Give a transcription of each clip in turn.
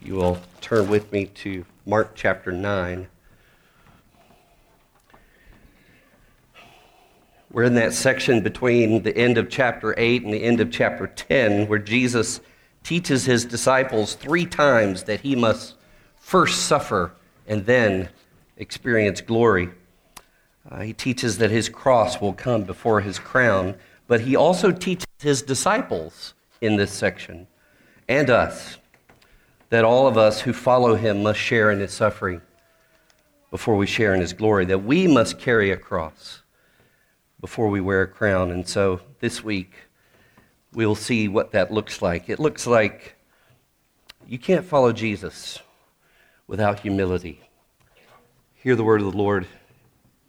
you will turn with me to Mark chapter 9. We're in that section between the end of chapter 8 and the end of chapter 10 where Jesus teaches his disciples three times that he must first suffer and then experience glory. Uh, he teaches that his cross will come before his crown, but he also teaches his disciples in this section and us that all of us who follow him must share in his suffering before we share in his glory, that we must carry a cross before we wear a crown. And so this week, we'll see what that looks like. It looks like you can't follow Jesus without humility. Hear the word of the Lord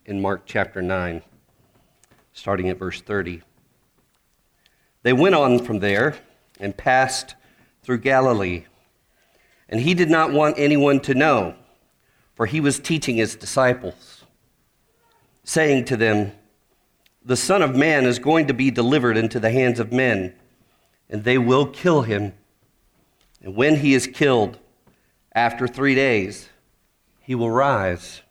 in Mark chapter 9, starting at verse 30. They went on from there and passed through Galilee and he did not want anyone to know, for he was teaching his disciples, saying to them, The Son of Man is going to be delivered into the hands of men, and they will kill him. And when he is killed, after three days, he will rise.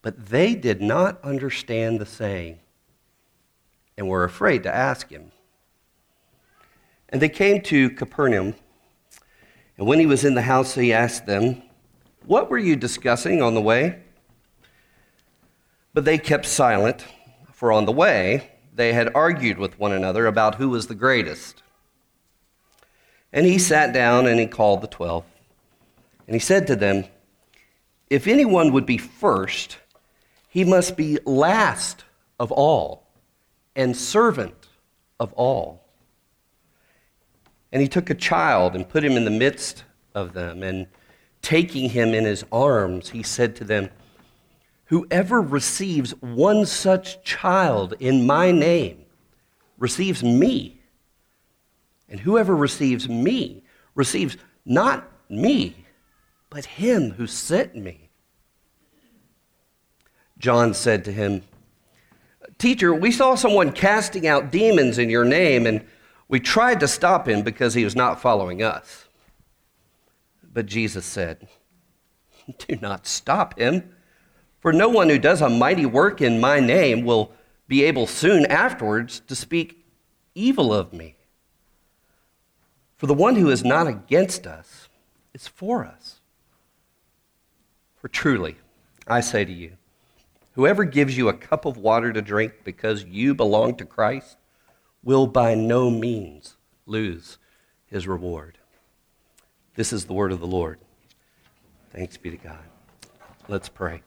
But they did not understand the saying and were afraid to ask him. And they came to Capernaum. And when he was in the house, he asked them, What were you discussing on the way? But they kept silent, for on the way they had argued with one another about who was the greatest. And he sat down and he called the twelve. And he said to them, If anyone would be first, he must be last of all and servant of all. And he took a child and put him in the midst of them. And taking him in his arms, he said to them, Whoever receives one such child in my name receives me. And whoever receives me receives not me, but him who sent me. John said to him, Teacher, we saw someone casting out demons in your name, and we tried to stop him because he was not following us. But Jesus said, Do not stop him, for no one who does a mighty work in my name will be able soon afterwards to speak evil of me. For the one who is not against us is for us. For truly, I say to you, whoever gives you a cup of water to drink because you belong to Christ, will by no means lose his reward. This is the word of the Lord. Thanks be to God. Let's pray.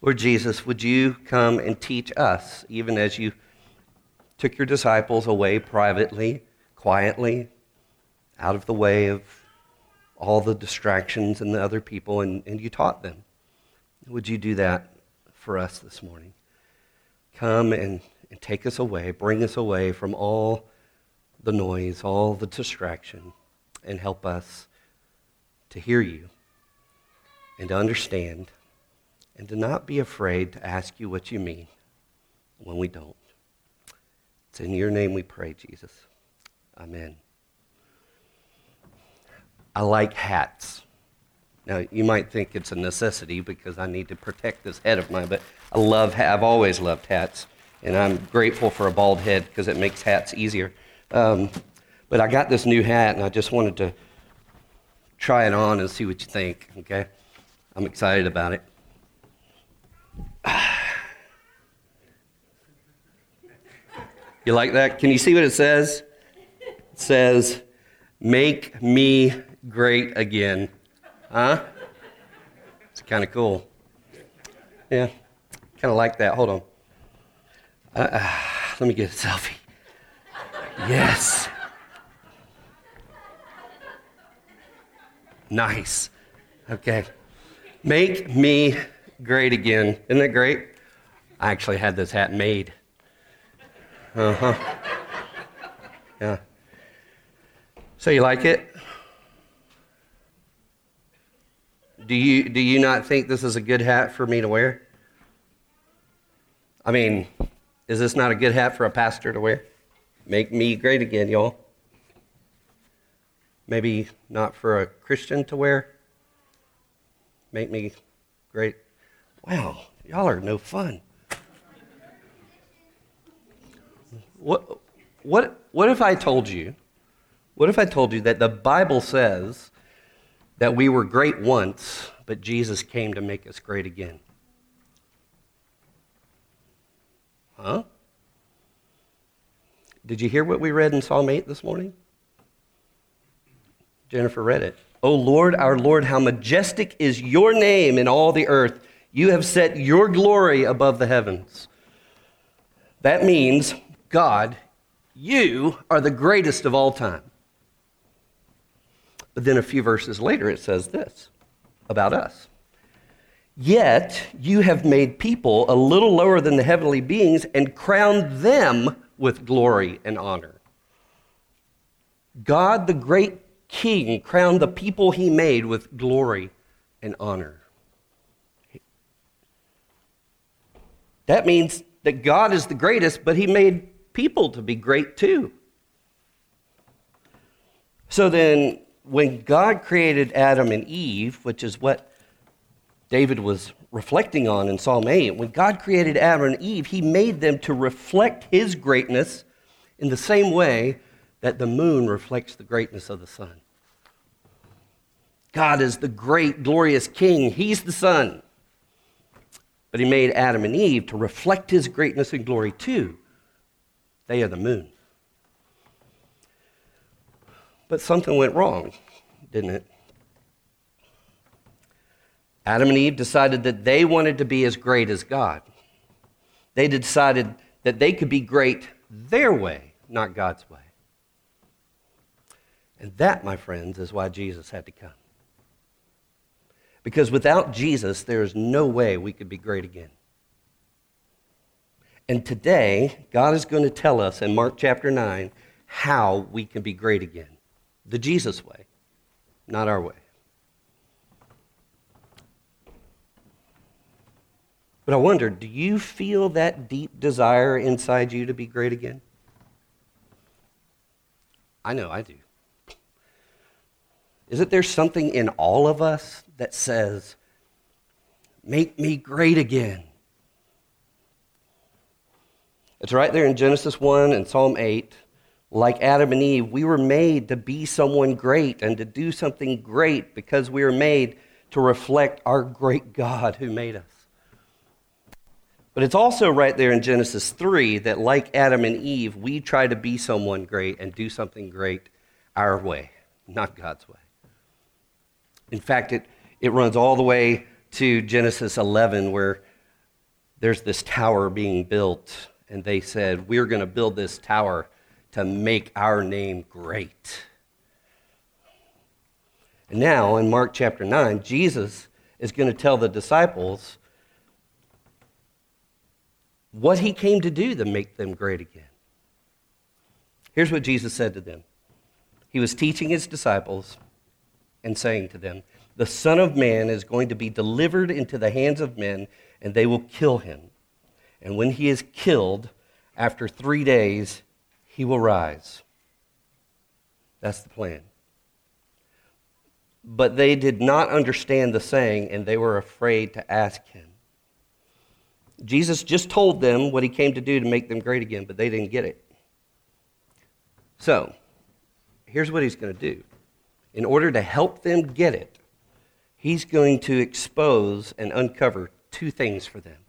Lord Jesus, would you come and teach us, even as you took your disciples away privately, quietly, out of the way of all the distractions and the other people, and, and you taught them? Would you do that for us this morning? Come and, and take us away, bring us away from all the noise, all the distraction, and help us to hear you and to understand and to not be afraid to ask you what you mean when we don't. It's in your name we pray, Jesus. Amen. I like hats. Now, you might think it's a necessity because I need to protect this head of mine, but I love, I've always loved hats, and I'm grateful for a bald head because it makes hats easier. Um, but I got this new hat, and I just wanted to try it on and see what you think, okay? I'm excited about it. You like that? Can you see what it says? It says, Make me great again. Huh? It's kind of cool. Yeah, kind of like that. Hold on. Uh, uh, let me get a selfie. Yes. Nice. Okay. Make me great again. Isn't that great? I actually had this hat made. Uh huh. Yeah. So you like it? Do you, do you not think this is a good hat for me to wear? I mean, is this not a good hat for a pastor to wear? Make me great again, y'all. Maybe not for a Christian to wear. Make me great. Wow, y'all are no fun. What, what, what if I told you, what if I told you that the Bible says that we were great once, but Jesus came to make us great again? Huh? Did you hear what we read in Psalm 8 this morning? Jennifer read it. O Lord, our Lord, how majestic is your name in all the earth. You have set your glory above the heavens. That means, God, you are the greatest of all time. But then a few verses later, it says this about us. Yet you have made people a little lower than the heavenly beings and crowned them with glory and honor. God, the great king, crowned the people he made with glory and honor. That means that God is the greatest, but he made people to be great too. So then, when God created Adam and Eve, which is what David was reflecting on in Psalm 8. When God created Adam and Eve, he made them to reflect his greatness in the same way that the moon reflects the greatness of the sun. God is the great, glorious king. He's the sun. But he made Adam and Eve to reflect his greatness and glory too. They are the moon. But something went wrong, didn't it? Adam and Eve decided that they wanted to be as great as God. They decided that they could be great their way, not God's way. And that, my friends, is why Jesus had to come. Because without Jesus, there is no way we could be great again. And today, God is going to tell us in Mark chapter 9 how we can be great again. The Jesus way, not our way. But I wonder do you feel that deep desire inside you to be great again? I know I do. Isn't there something in all of us that says, Make me great again? It's right there in Genesis 1 and Psalm 8. Like Adam and Eve, we were made to be someone great and to do something great because we were made to reflect our great God who made us. But it's also right there in Genesis 3 that, like Adam and Eve, we try to be someone great and do something great our way, not God's way. In fact, it, it runs all the way to Genesis 11, where there's this tower being built, and they said, We're going to build this tower to make our name great. And now, in Mark chapter 9, Jesus is going to tell the disciples what he came to do to make them great again. Here's what Jesus said to them He was teaching his disciples and saying to them, The Son of Man is going to be delivered into the hands of men, and they will kill him. And when he is killed, after three days, he will rise. That's the plan. But they did not understand the saying, and they were afraid to ask him. Jesus just told them what he came to do to make them great again, but they didn't get it. So, here's what he's going to do. In order to help them get it, he's going to expose and uncover two things for them.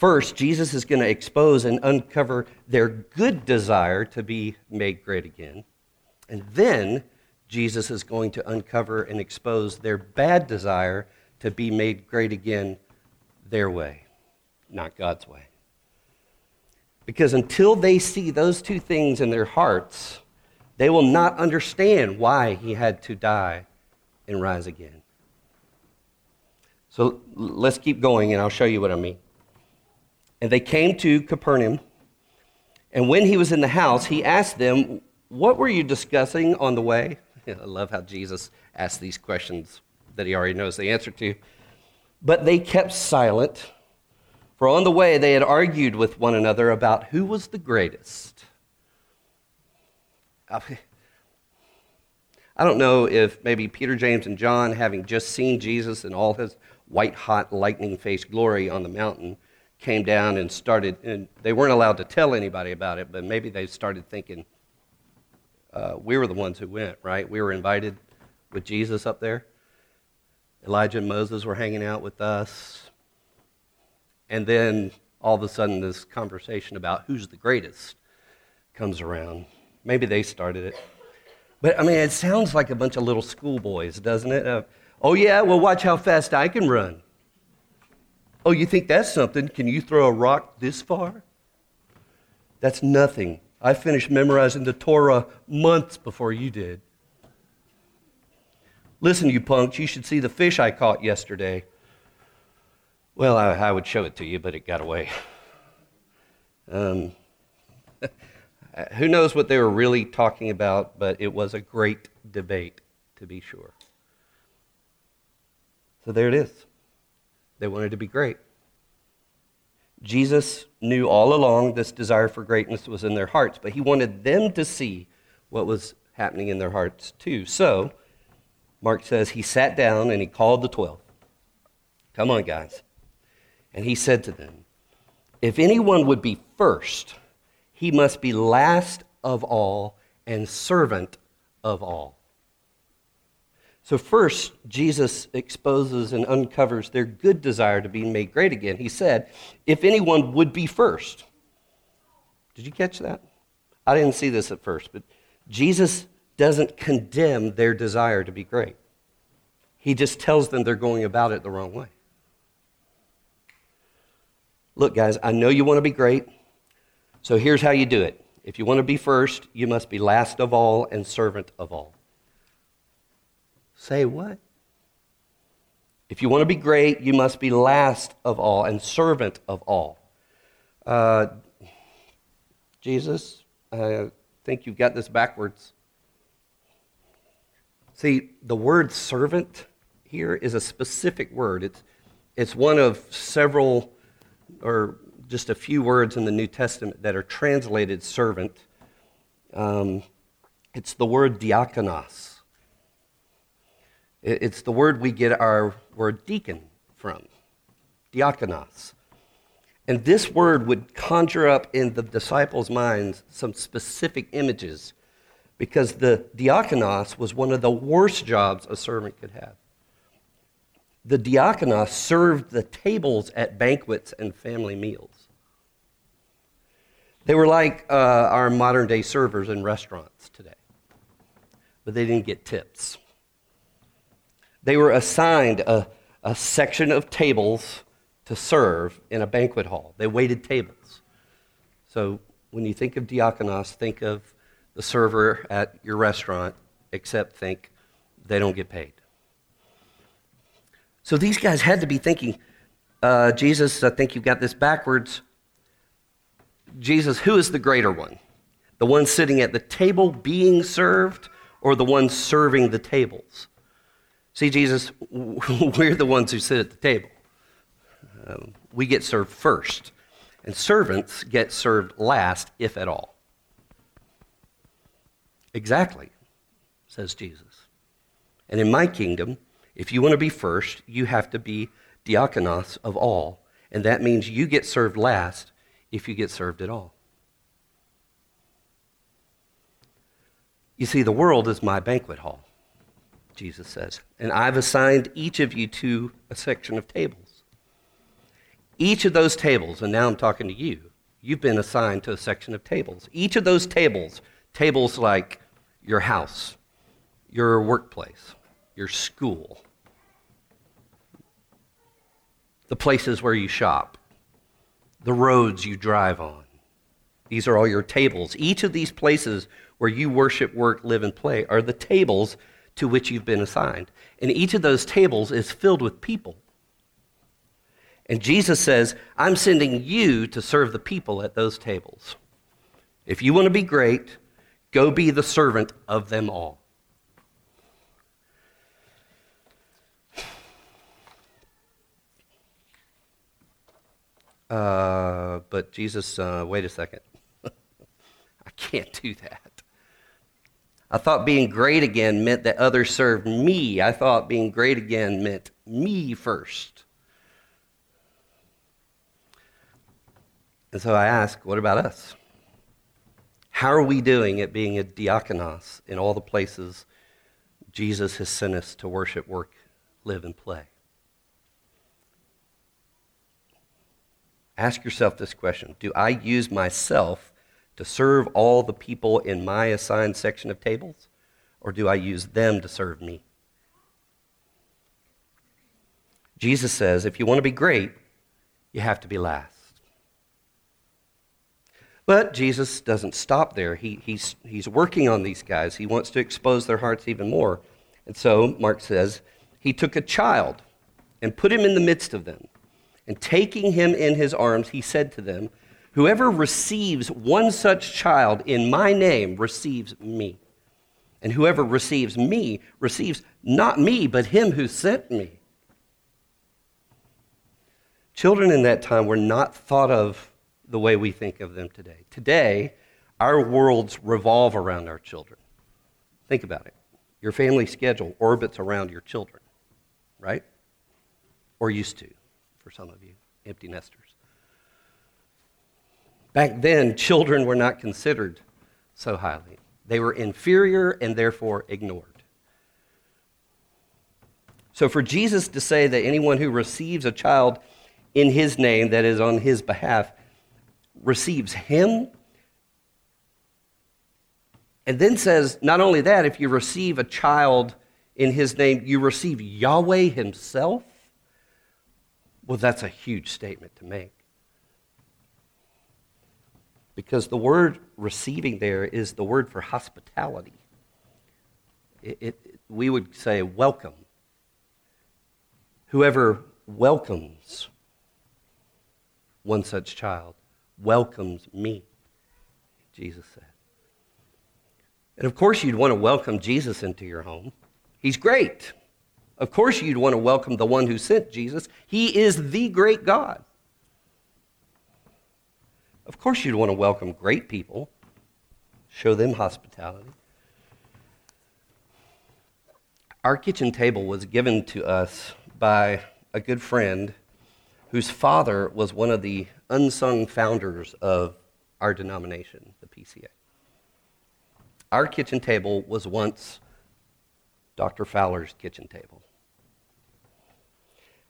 First, Jesus is going to expose and uncover their good desire to be made great again. And then, Jesus is going to uncover and expose their bad desire to be made great again their way not God's way. Because until they see those two things in their hearts, they will not understand why he had to die and rise again. So let's keep going, and I'll show you what I mean. And they came to Capernaum, and when he was in the house, he asked them, What were you discussing on the way? I love how Jesus asks these questions that he already knows the answer to. But they kept silent for on the way they had argued with one another about who was the greatest. I don't know if maybe Peter, James, and John, having just seen Jesus in all his white hot lightning faced glory on the mountain, came down and started, and they weren't allowed to tell anybody about it, but maybe they started thinking, uh, we were the ones who went, right? We were invited with Jesus up there. Elijah and Moses were hanging out with us. And then all of a sudden, this conversation about who's the greatest comes around. Maybe they started it. But I mean, it sounds like a bunch of little schoolboys, doesn't it? Uh, oh, yeah, well, watch how fast I can run. Oh, you think that's something? Can you throw a rock this far? That's nothing. I finished memorizing the Torah months before you did. Listen, you punks, you should see the fish I caught yesterday. Well, I, I would show it to you, but it got away. Um, who knows what they were really talking about, but it was a great debate, to be sure. So there it is. They wanted to be great. Jesus knew all along this desire for greatness was in their hearts, but he wanted them to see what was happening in their hearts too. So, Mark says he sat down and he called the twelve. Come on, guys. And he said to them, If anyone would be first, he must be last of all and servant of all. So, first, Jesus exposes and uncovers their good desire to be made great again. He said, If anyone would be first. Did you catch that? I didn't see this at first, but Jesus doesn't condemn their desire to be great. He just tells them they're going about it the wrong way. Look, guys, I know you want to be great, so here's how you do it. If you want to be first, you must be last of all and servant of all. Say what? If you want to be great, you must be last of all and servant of all. Uh, Jesus, I think you've got this backwards. See, the word servant here is a specific word. It's, it's one of several, or just a few words in the New Testament that are translated servant. Um, it's the word diakonos. It's the word we get our word deacon from, diakonos. And this word would conjure up in the disciples' minds some specific images because the diakonos was one of the worst jobs a servant could have. The diakonos served the tables at banquets and family meals. They were like uh, our modern day servers in restaurants today, but they didn't get tips. They were assigned a, a section of tables to serve in a banquet hall. They waited tables. So when you think of diakonos, think of the server at your restaurant, except think they don't get paid. So these guys had to be thinking, uh, Jesus, I think you've got this backwards. Jesus, who is the greater one? The one sitting at the table being served, or the one serving the tables? See, Jesus, we're the ones who sit at the table. Um, we get served first, and servants get served last, if at all. Exactly, says Jesus. And in my kingdom, if you want to be first, you have to be diakonos of all. And that means you get served last if you get served at all. You see, the world is my banquet hall. Jesus says. And I've assigned each of you to a section of tables. Each of those tables, and now I'm talking to you, you've been assigned to a section of tables. Each of those tables, tables like your house, your workplace, your school, the places where you shop, the roads you drive on. These are all your tables. Each of these places where you worship, work, live, and play are the tables to which you've been assigned. And each of those tables is filled with people. And Jesus says, I'm sending you to serve the people at those tables. If you want to be great, go be the servant of them all. Uh, but Jesus, uh, wait a second. I can't do that. I thought being great again meant that others served me. I thought being great again meant me first. And so I ask, what about us? How are we doing at being a diakonos in all the places Jesus has sent us to worship, work, live, and play? Ask yourself this question Do I use myself to serve all the people in my assigned section of tables, or do I use them to serve me? Jesus says if you want to be great, you have to be last. But Jesus doesn't stop there. He, he's, he's working on these guys. He wants to expose their hearts even more. And so, Mark says, he took a child and put him in the midst of them. And taking him in his arms, he said to them, Whoever receives one such child in my name receives me. And whoever receives me receives not me, but him who sent me. Children in that time were not thought of the way we think of them today. Today, our worlds revolve around our children. Think about it. Your family schedule orbits around your children, right? Or used to, for some of you, empty nesters. Back then, children were not considered so highly. They were inferior and therefore ignored. So, for Jesus to say that anyone who receives a child in his name, that is on his behalf, receives him. And then says, not only that, if you receive a child in his name, you receive Yahweh himself. Well, that's a huge statement to make. Because the word receiving there is the word for hospitality. It, it, we would say welcome. Whoever welcomes one such child welcomes me, Jesus said. And of course, you'd want to welcome Jesus into your home. He's great. Of course, you'd want to welcome the one who sent Jesus. He is the great God. Of course, you'd want to welcome great people, show them hospitality. Our kitchen table was given to us by a good friend whose father was one of the unsung founders of our denomination, the PCA. Our kitchen table was once Dr. Fowler's kitchen table.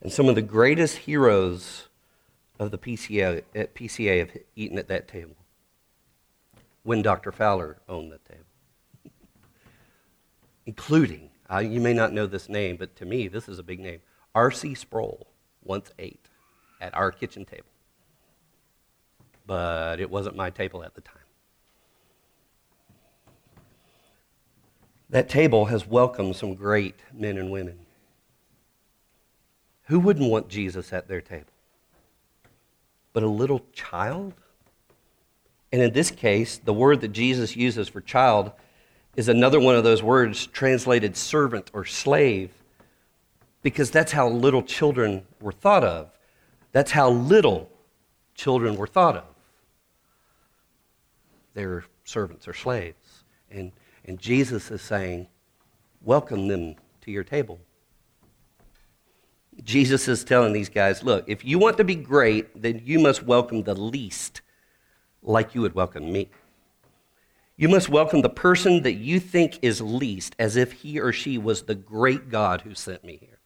And some of the greatest heroes of the PCA, at PCA have eaten at that table when Dr. Fowler owned that table, including, uh, you may not know this name, but to me, this is a big name. R.C. Sproul once ate at our kitchen table. But it wasn't my table at the time. That table has welcomed some great men and women. Who wouldn't want Jesus at their table? But a little child? And in this case, the word that Jesus uses for child is another one of those words translated servant or slave, because that's how little children were thought of. That's how little children were thought of. They're servants or slaves. And, and Jesus is saying, welcome them to your table. Jesus is telling these guys, look, if you want to be great, then you must welcome the least like you would welcome me. You must welcome the person that you think is least as if he or she was the great God who sent me here.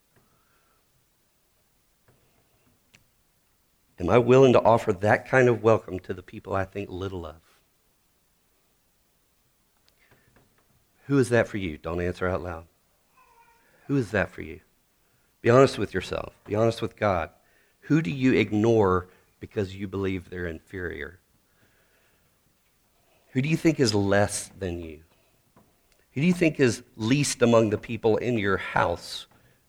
Am I willing to offer that kind of welcome to the people I think little of? Who is that for you? Don't answer out loud. Who is that for you? Be honest with yourself. Be honest with God. Who do you ignore because you believe they're inferior? Who do you think is less than you? Who do you think is least among the people in your house,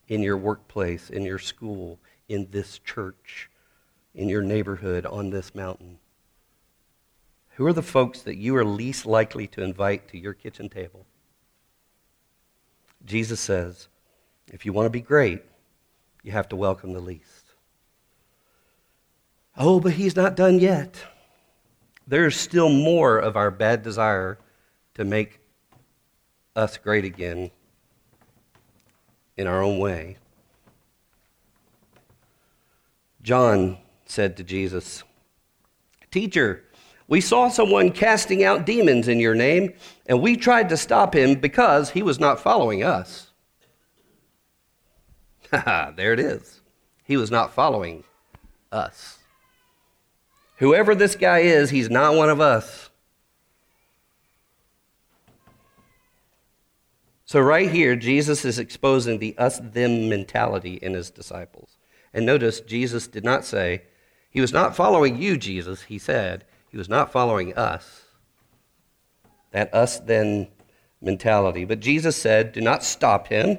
in your workplace, in your school, in this church? in your neighborhood on this mountain? Who are the folks that you are least likely to invite to your kitchen table? Jesus says, if you want to be great, you have to welcome the least. Oh, but he's not done yet. There's still more of our bad desire to make us great again in our own way. John said to Jesus, Teacher, we saw someone casting out demons in your name, and we tried to stop him because he was not following us. there it is. He was not following us. Whoever this guy is, he's not one of us. So, right here, Jesus is exposing the us them mentality in his disciples. And notice, Jesus did not say, He was not following you, Jesus. He said, He was not following us. That us then mentality. But Jesus said, Do not stop him.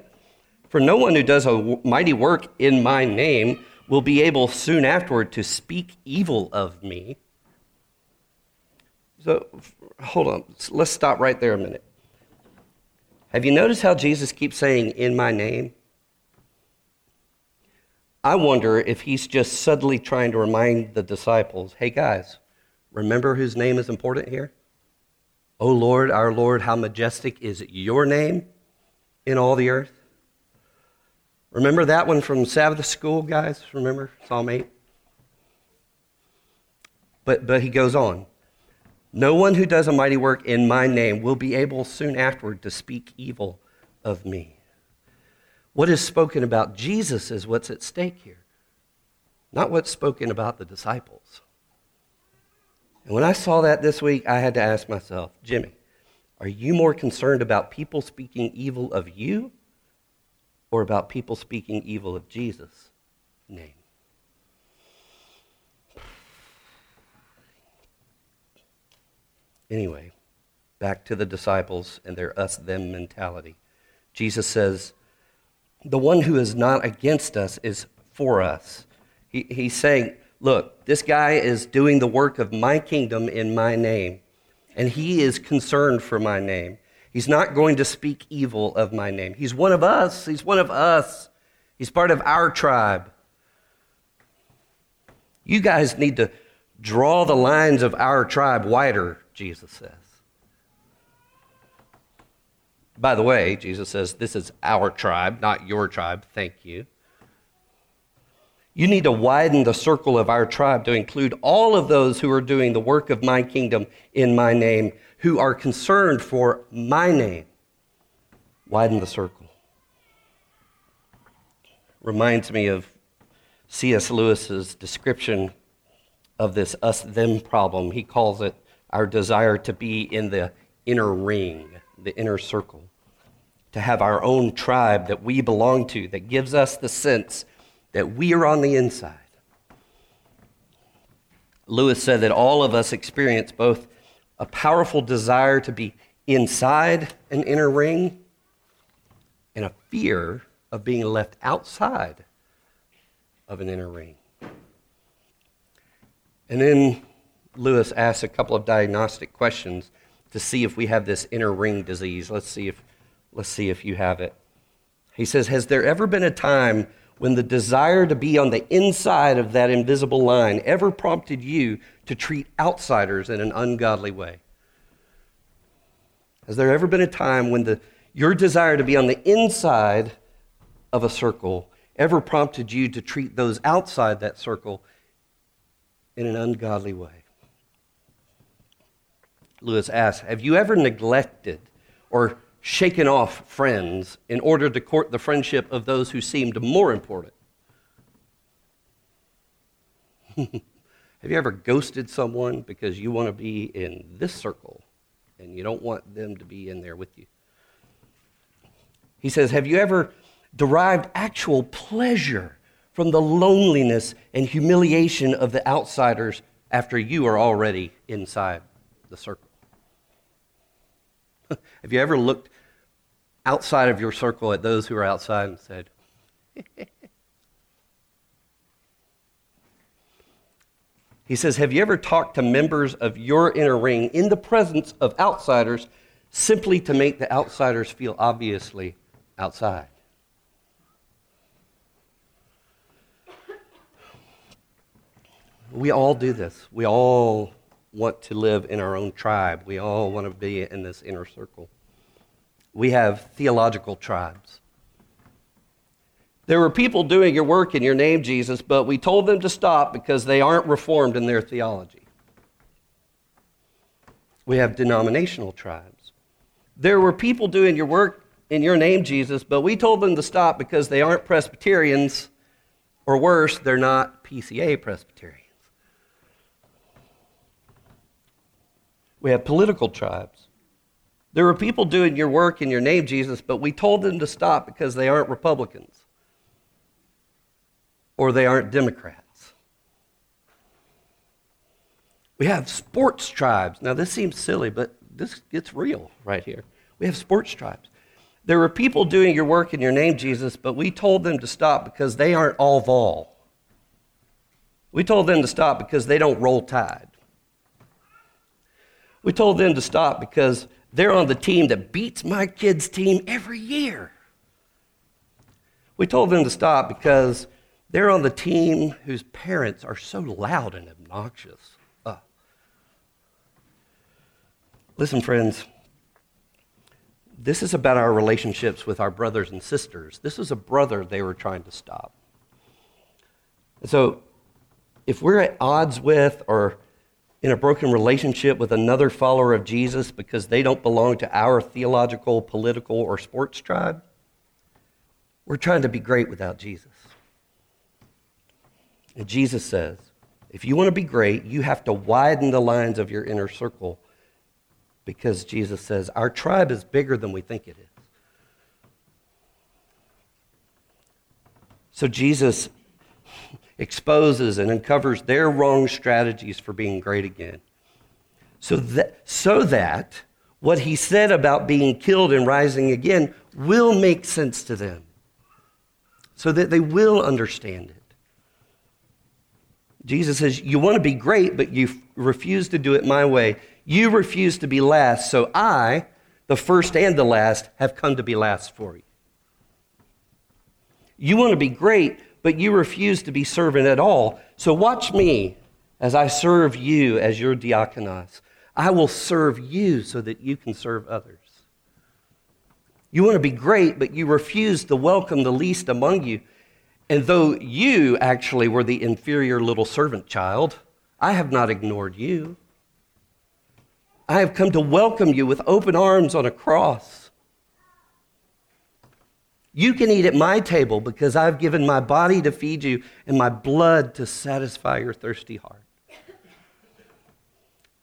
For no one who does a mighty work in my name will be able soon afterward to speak evil of me. So, hold on. Let's stop right there a minute. Have you noticed how Jesus keeps saying, in my name? I wonder if he's just subtly trying to remind the disciples hey, guys, remember whose name is important here? O Lord, our Lord, how majestic is your name in all the earth? Remember that one from Sabbath school, guys? Remember Psalm 8? But, but he goes on. No one who does a mighty work in my name will be able soon afterward to speak evil of me. What is spoken about Jesus is what's at stake here, not what's spoken about the disciples. And when I saw that this week, I had to ask myself, Jimmy, are you more concerned about people speaking evil of you or about people speaking evil of Jesus' name. Anyway, back to the disciples and their us them mentality. Jesus says, The one who is not against us is for us. He, he's saying, Look, this guy is doing the work of my kingdom in my name, and he is concerned for my name. He's not going to speak evil of my name. He's one of us. He's one of us. He's part of our tribe. You guys need to draw the lines of our tribe wider, Jesus says. By the way, Jesus says, This is our tribe, not your tribe. Thank you. You need to widen the circle of our tribe to include all of those who are doing the work of my kingdom in my name who are concerned for my name. Widen the circle. Reminds me of C.S. Lewis's description of this us them problem. He calls it our desire to be in the inner ring, the inner circle, to have our own tribe that we belong to, that gives us the sense that we are on the inside. Lewis said that all of us experience both a powerful desire to be inside an inner ring and a fear of being left outside of an inner ring. And then Lewis asks a couple of diagnostic questions to see if we have this inner ring disease. Let's see if, let's see if you have it. He says, Has there ever been a time when the desire to be on the inside of that invisible line ever prompted you to treat outsiders in an ungodly way? Has there ever been a time when the, your desire to be on the inside of a circle ever prompted you to treat those outside that circle in an ungodly way? Lewis asks Have you ever neglected or shaken off friends in order to court the friendship of those who seemed more important? Have you ever ghosted someone because you want to be in this circle and you don't want them to be in there with you? He says, Have you ever derived actual pleasure from the loneliness and humiliation of the outsiders after you are already inside the circle? Have you ever looked outside of your circle at those who are outside and said, He says, Have you ever talked to members of your inner ring in the presence of outsiders simply to make the outsiders feel obviously outside? We all do this. We all want to live in our own tribe. We all want to be in this inner circle. we have theological tribes. There were people doing your work in your name, Jesus, but we told them to stop because they aren't reformed in their theology. We have denominational tribes. There were people doing your work in your name, Jesus, but we told them to stop because they aren't Presbyterians, or worse, they're not PCA Presbyterians. We have political tribes. There were people doing your work in your name, Jesus, but we told them to stop because they aren't Republicans or they aren't Democrats. We have sports tribes. Now, this seems silly, but this gets real right here. We have sports tribes. There were people doing your work in your name, Jesus, but we told them to stop because they aren't all vol. We told them to stop because they don't roll tide. We told them to stop because they're on the team that beats my kids' team every year. We told them to stop because they're on the team whose parents are so loud and obnoxious. Uh. Listen, friends, this is about our relationships with our brothers and sisters. This is a brother they were trying to stop. So, if we're at odds with or in a broken relationship with another follower of Jesus because they don't belong to our theological, political, or sports tribe, we're trying to be great without Jesus. And Jesus says, if you want to be great, you have to widen the lines of your inner circle because Jesus says, our tribe is bigger than we think it is. So Jesus exposes and uncovers their wrong strategies for being great again. So that, so that what he said about being killed and rising again will make sense to them, so that they will understand it. Jesus says, You want to be great, but you refuse to do it my way. You refuse to be last, so I, the first and the last, have come to be last for you. You want to be great, but you refuse to be servant at all. So watch me as I serve you as your diakonos. I will serve you so that you can serve others. You want to be great, but you refuse to welcome the least among you. And though you actually were the inferior little servant child, I have not ignored you. I have come to welcome you with open arms on a cross. You can eat at my table because I've given my body to feed you and my blood to satisfy your thirsty heart.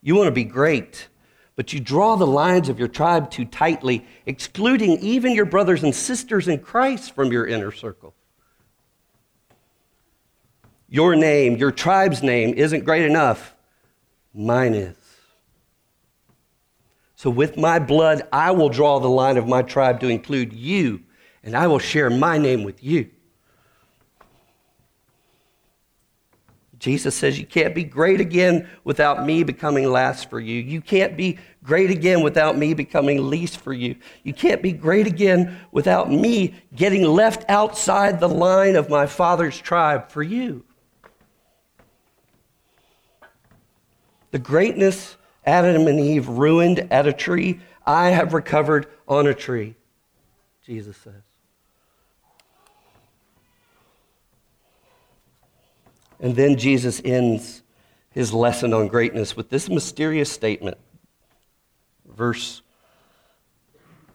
You want to be great, but you draw the lines of your tribe too tightly, excluding even your brothers and sisters in Christ from your inner circle. Your name, your tribe's name, isn't great enough. Mine is. So, with my blood, I will draw the line of my tribe to include you, and I will share my name with you. Jesus says, You can't be great again without me becoming last for you. You can't be great again without me becoming least for you. You can't be great again without me getting left outside the line of my father's tribe for you. The greatness Adam and Eve ruined at a tree, I have recovered on a tree, Jesus says. And then Jesus ends his lesson on greatness with this mysterious statement. Verse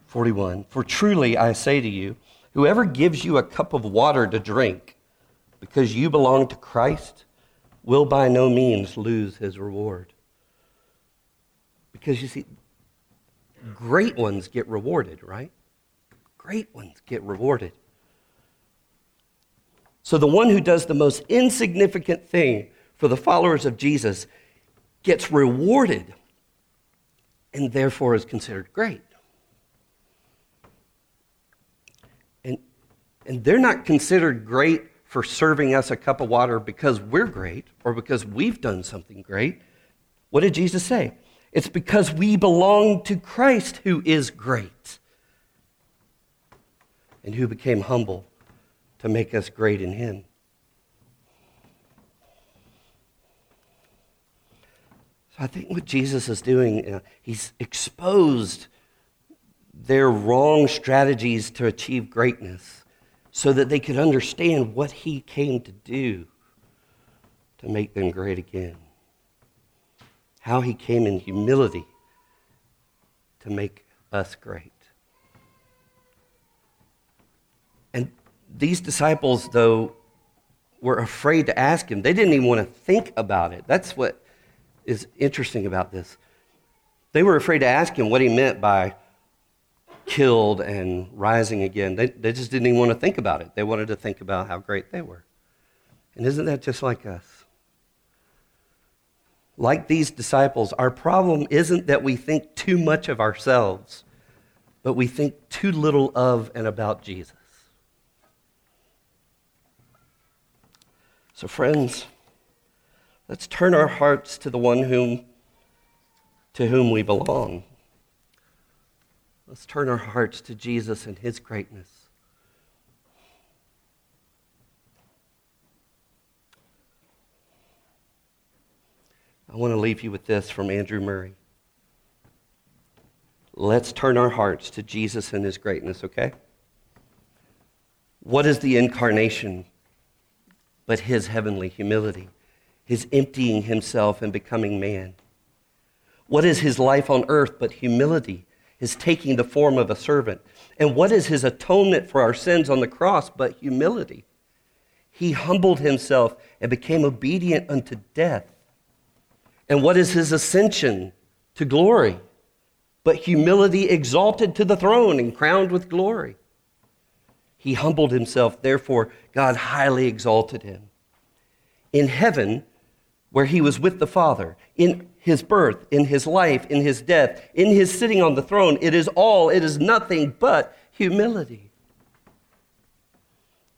41 For truly I say to you, whoever gives you a cup of water to drink because you belong to Christ, will by no means lose his reward. Because you see, great ones get rewarded, right? Great ones get rewarded. So the one who does the most insignificant thing for the followers of Jesus gets rewarded and therefore is considered great. And, and they're not considered great for serving us a cup of water because we're great or because we've done something great. What did Jesus say? It's because we belong to Christ who is great and who became humble to make us great in Him. So I think what Jesus is doing, uh, He's exposed their wrong strategies to achieve greatness so that they could understand what he came to do to make them great again. How he came in humility to make us great. And these disciples, though, were afraid to ask him. They didn't even want to think about it. That's what is interesting about this. They were afraid to ask him what he meant by killed and rising again. They, they just didn't even want to think about it. They wanted to think about how great they were. And isn't that just like us? Like these disciples, our problem isn't that we think too much of ourselves, but we think too little of and about Jesus. So, friends, let's turn our hearts to the one whom, to whom we belong. Let's turn our hearts to Jesus and his greatness. I want to leave you with this from Andrew Murray. Let's turn our hearts to Jesus and his greatness, okay? What is the incarnation but his heavenly humility, his emptying himself and becoming man? What is his life on earth but humility, his taking the form of a servant. And what is his atonement for our sins on the cross but humility? He humbled himself and became obedient unto death. And what is his ascension to glory? But humility exalted to the throne and crowned with glory. He humbled himself, therefore, God highly exalted him. In heaven, where he was with the Father, in his birth, in his life, in his death, in his sitting on the throne. It is all, it is nothing but humility.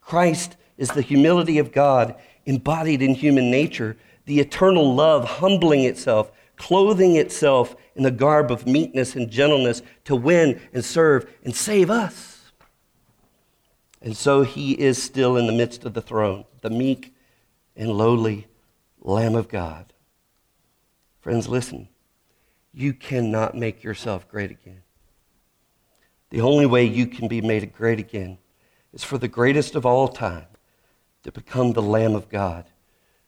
Christ is the humility of God embodied in human nature, the eternal love humbling itself, clothing itself in the garb of meekness and gentleness to win and serve and save us. And so he is still in the midst of the throne, the meek and lowly Lamb of God. Friends, listen. You cannot make yourself great again. The only way you can be made great again is for the greatest of all time to become the Lamb of God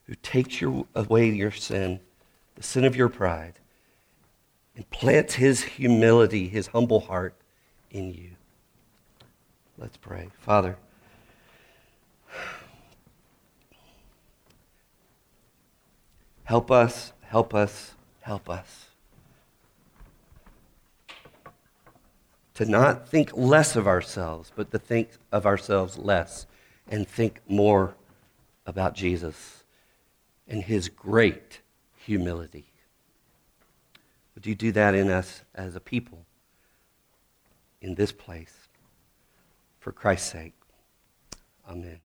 who takes your, away your sin, the sin of your pride, and plants his humility, his humble heart in you. Let's pray. Father, help us Help us, help us. To not think less of ourselves, but to think of ourselves less and think more about Jesus and his great humility. Would you do that in us as a people in this place? For Christ's sake. Amen.